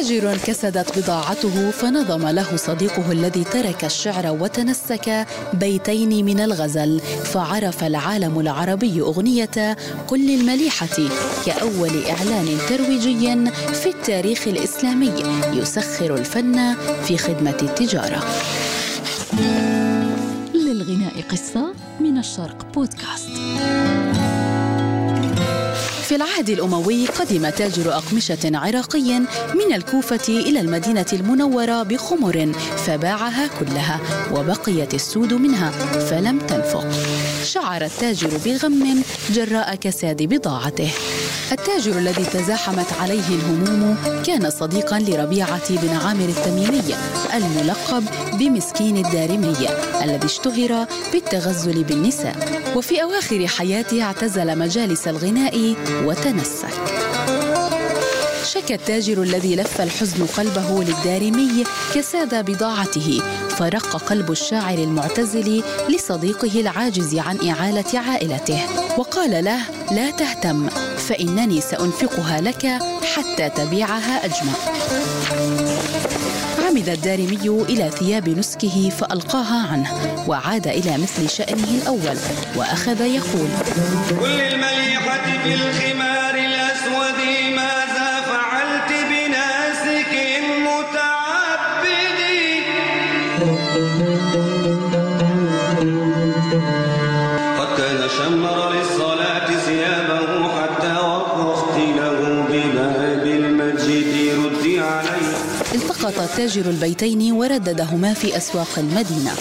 تاجر كسدت بضاعته فنظم له صديقه الذي ترك الشعر وتنسك بيتين من الغزل فعرف العالم العربي أغنية قل للمليحة كأول إعلان ترويجي في التاريخ الإسلامي يسخر الفن في خدمة التجارة. للغناء قصة من الشرق بودكاست. في العهد الأموي قدم تاجر أقمشة عراقي من الكوفة إلى المدينة المنورة بخمر فباعها كلها وبقيت السود منها فلم تنفق. شعر التاجر بغم جراء كساد بضاعته. التاجر الذي تزاحمت عليه الهموم كان صديقا لربيعة بن عامر التميمي الملقب بمسكين الدارمي الذي اشتهر بالتغزل بالنساء. وفي أواخر حياته اعتزل مجالس الغناء وتنسك شكى التاجر الذي لف الحزن قلبه للدارمي كساد بضاعته فرق قلب الشاعر المعتزل لصديقه العاجز عن إعالة عائلته وقال له لا تهتم فإنني سأنفقها لك حتى تبيعها أجمع عمد الدارمي إلى ثياب نسكه فألقاها عنه وعاد إلى مثل شأنه الأول وأخذ يقول كل المليحة بالخمار الأسود التقط التاجر البيتين ورددهما في أسواق المدينة.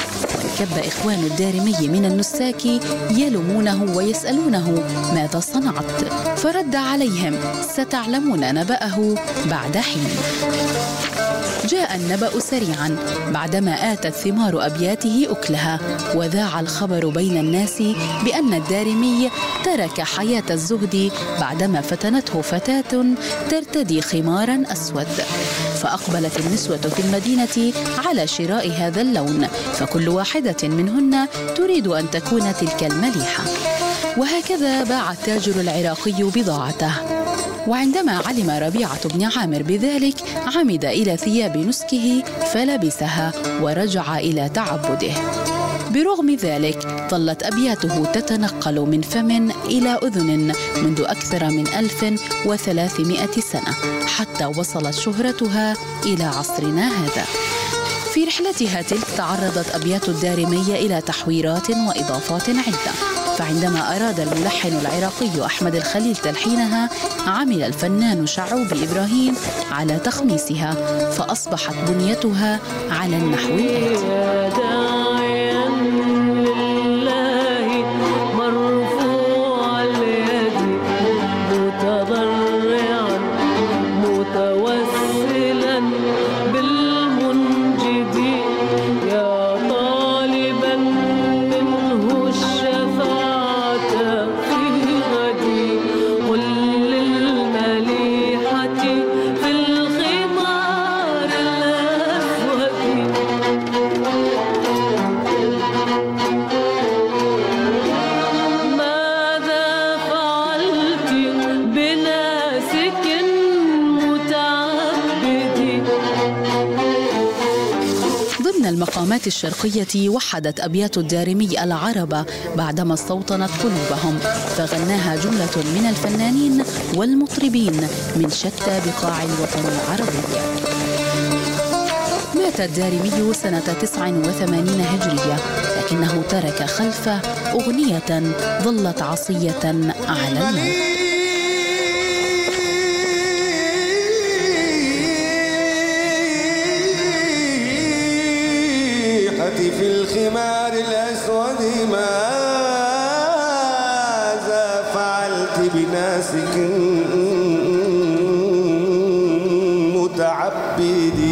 وانكب إخوان الدارمي من النساك يلومونه ويسألونه ماذا صنعت. فرد عليهم ستعلمون نبأه بعد حين. جاء النبأ سريعا بعدما آتت ثمار أبياته أكلها وذاع الخبر بين الناس بأن الدارمي ترك حياة الزهد بعدما فتنته فتاة ترتدي خمارا أسود. فأقبلت النسوة في المدينة على شراء هذا اللون فكل واحدة منهن تريد أن تكون تلك المليحة. وهكذا باع التاجر العراقي بضاعته. وعندما علم ربيعة بن عامر بذلك عمد إلى ثياب نسكه فلبسها ورجع إلى تعبده. برغم ذلك ظلت أبياته تتنقل من فم إلى أذن منذ أكثر من 1300 سنة حتى وصلت شهرتها إلى عصرنا هذا. في رحلتها تلك تعرضت أبيات الدارمية إلى تحويرات وإضافات عدة. فعندما أراد الملحن العراقي أحمد الخليل تلحينها عمل الفنان شعوبي إبراهيم على تخميسها فأصبحت بنيتها على النحو الآتي. المقامات الشرقية وحدت أبيات الدارمي العرب بعدما استوطنت قلوبهم فغناها جملة من الفنانين والمطربين من شتى بقاع الوطن العربي. مات الدارمي سنة 89 هجرية لكنه ترك خلفه أغنية ظلت عصية على الموت الأسود ماذا فعلت بناسك متعبدي